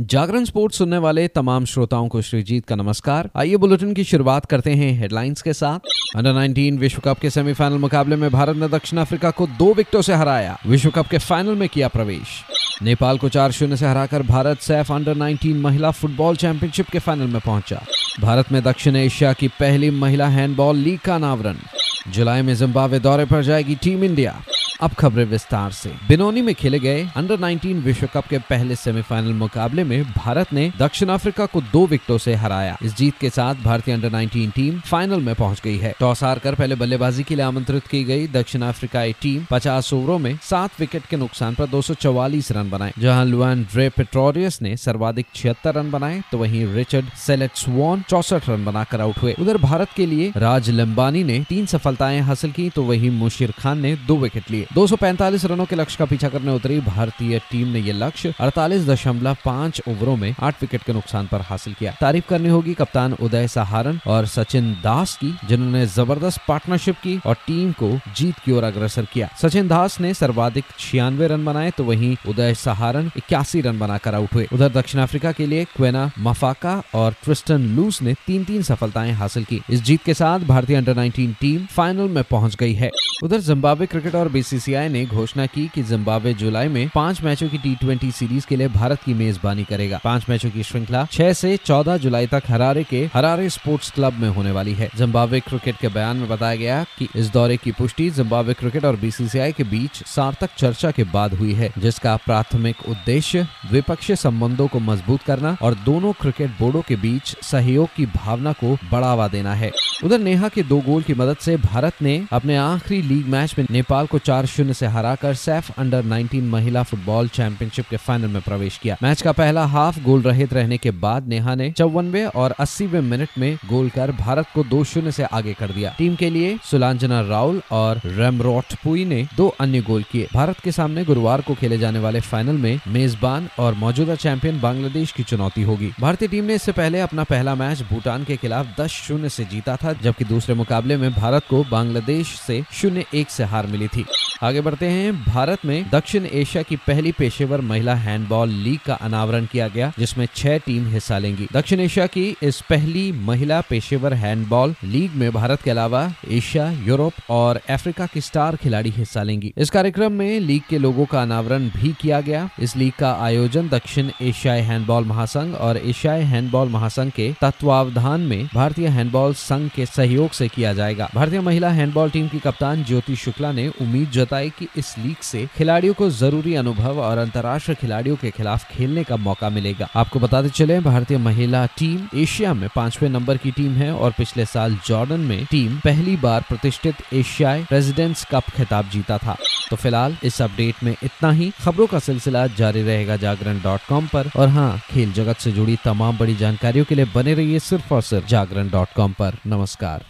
जागरण sports सुनने वाले तमाम श्रोताओं को श्रीजीत का नमस्कार। आइए बुलेटिन की शुरुआत करते हैं हेडलाइंस के साथ। अंडर 19 विश्व कप के सेमीफाइनल मुकाबले में भारत ने दक्षिण अफ्रीका को दो विकेटों से हराया। विश्व कप के फाइनल में किया प्रवेश। नेपाल को चार शून्य से हराकर भारत सैफ अंडर 19 महिला फुटबॉल चैंपियनशिप के फाइनल में पहुँचा। भारत में दक्षिण एशिया की पहली महिला हैंडबॉल लीग का अनावरण। जुलाई में जिम्बाब्वे दौरे पर जाएगी टीम इंडिया। अब खबरें विस्तार से। बिनोनी में खेले गए अंडर 19 विश्व कप के पहले सेमीफाइनल मुकाबले में भारत ने दक्षिण अफ्रीका को दो विकेटों से हराया। इस जीत के साथ भारतीय अंडर 19 टीम फाइनल में पहुँच गई है। टॉस हार कर पहले बल्लेबाजी के लिए आमंत्रित की गई दक्षिण अफ्रीकाई टीम 50 ओवरों में सात विकेट के नुकसान पर दो सौ चौवालीस रन बनाए। जहाँ लुआन ड्रे पेट्रोरियस ने सर्वाधिक छिहत्तर रन बनाए तो वहीं रिचर्ड सेलेक्ट वॉन चौसठ रन बनाकर आउट हुए। उधर भारत के लिए राज लिम्बानी ने तीन सफलताएँ हासिल की तो वहीं मुशीर खान ने दो विकेट लिए। 245 रनों के लक्ष्य का पीछा करने उतरी भारतीय टीम ने यह लक्ष्य अड़तालीस ओवरों में आठ विकेट के नुकसान पर हासिल किया। तारीफ़ करनी होगी कप्तान उदय सहारन और सचिन दास की, जिन्होंने ज़बरदस्त पार्टनरशिप की और टीम को जीत की ओर अग्रसर किया। सचिन दास ने सर्वाधिक छियानवे रन बनाए तो वहीं उदय सहारन इक्यासी रन बनाकर आउट हुए। उधर दक्षिण अफ्रीका के लिए क्वेना मफाका और ट्रिस्टन लूस ने तीन तीन सफलताएँ हासिल की। इस जीत के साथ भारतीय अंडर 19 टीम फाइनल में पहुँच गई है। उधर जिम्बाब्वे क्रिकेट और बीसीसीआई ने घोषणा की कि जिम्बाब्वे जुलाई में पाँच मैचों की टी सीरीज़ के लिए भारत की मेजबानी करेगा। पाँच मैचों की श्रृंखला छह से चौदह जुलाई तक हरारे के हरारे स्पोर्ट्स क्लब में होने वाली है। जिम्बाब्वे क्रिकेट के बयान में बताया गया कि इस दौरे की पुष्टि जिम्बाब्वे क्रिकेट और बीसीसीआई के बीच सार्थक चर्चा के बाद हुई है, जिसका प्राथमिक उद्देश्य द्विपक्षीय संबंधों को मज़बूत करना और दोनों क्रिकेट बोर्डो के बीच सहयोग की भावना को बढ़ावा देना है। उधर नेहा के दो गोल की मदद से भारत ने अपने आखिरी लीग मैच में नेपाल को चार शून्य से हराकर सैफ अंडर 19 महिला फुटबॉल चैंपियनशिप के फाइनल में प्रवेश किया। मैच का पहला हाफ़ गोल रहित रहने के बाद नेहा ने चौवनवे और अस्सीवे मिनट में गोल कर भारत को दो शून्य से आगे कर दिया। टीम के लिए सुलांजना राउल और रेमरोटपुई ने दो अन्य गोल किए। भारत के सामने गुरुवार को खेले जाने वाले फाइनल में मेजबान और मौजूदा चैंपियन बांग्लादेश की चुनौती होगी। भारतीय टीम ने इससे पहले अपना पहला मैच भूटान के खिलाफ दस शून्य से जीता था, जबकि दूसरे मुकाबले में भारत को बांग्लादेश से शून्य एक से हार मिली थी। आगे बढ़ते हैं। भारत में दक्षिण एशिया की पहली पेशेवर महिला हैंडबॉल लीग का अनावरण किया गया, जिसमें छह टीम हिस्सा लेंगी। दक्षिण एशिया की इस पहली महिला पेशेवर हैंडबॉल लीग में भारत के अलावा एशिया, यूरोप और अफ्रीका की स्टार खिलाड़ी हिस्सा लेंगी। इस कार्यक्रम में लीग के लोगों का अनावरण भी किया गया। इस लीग का आयोजन दक्षिण एशियाई हैंडबॉल महासंघ और एशियाई हैंडबॉल महासंघ के तत्वावधान में भारतीय हैंडबॉल संघ के सहयोग से किया जाएगा। भारतीय महिला हैंडबॉल टीम की कप्तान ज्योति शुक्ला ने उम्मीद जताई कि इस लीग से खिलाड़ियों को ज़रूरी अनुभव और अंतर्राष्ट्रीय खिलाड़ियों के खिलाफ खेलने का मौका मिलेगा। आपको बताते चले, भारतीय महिला टीम एशिया में पाँचवें नंबर की टीम है और पिछले साल जॉर्डन में टीम पहली बार प्रतिष्ठित एशियाई प्रेसिडेंट्स कप खिताब जीता था। तो फ़िलहाल इस अपडेट में इतना ही। खबरों का सिलसिला जारी रहेगा जागरण डॉट कॉम पर। और हाँ खेल जगत से जुड़ी तमाम बड़ी जानकारियों के लिए बने रहिए सिर्फ़ और सिर्फ़ जागरण डॉट कॉम पर। नमस्कार।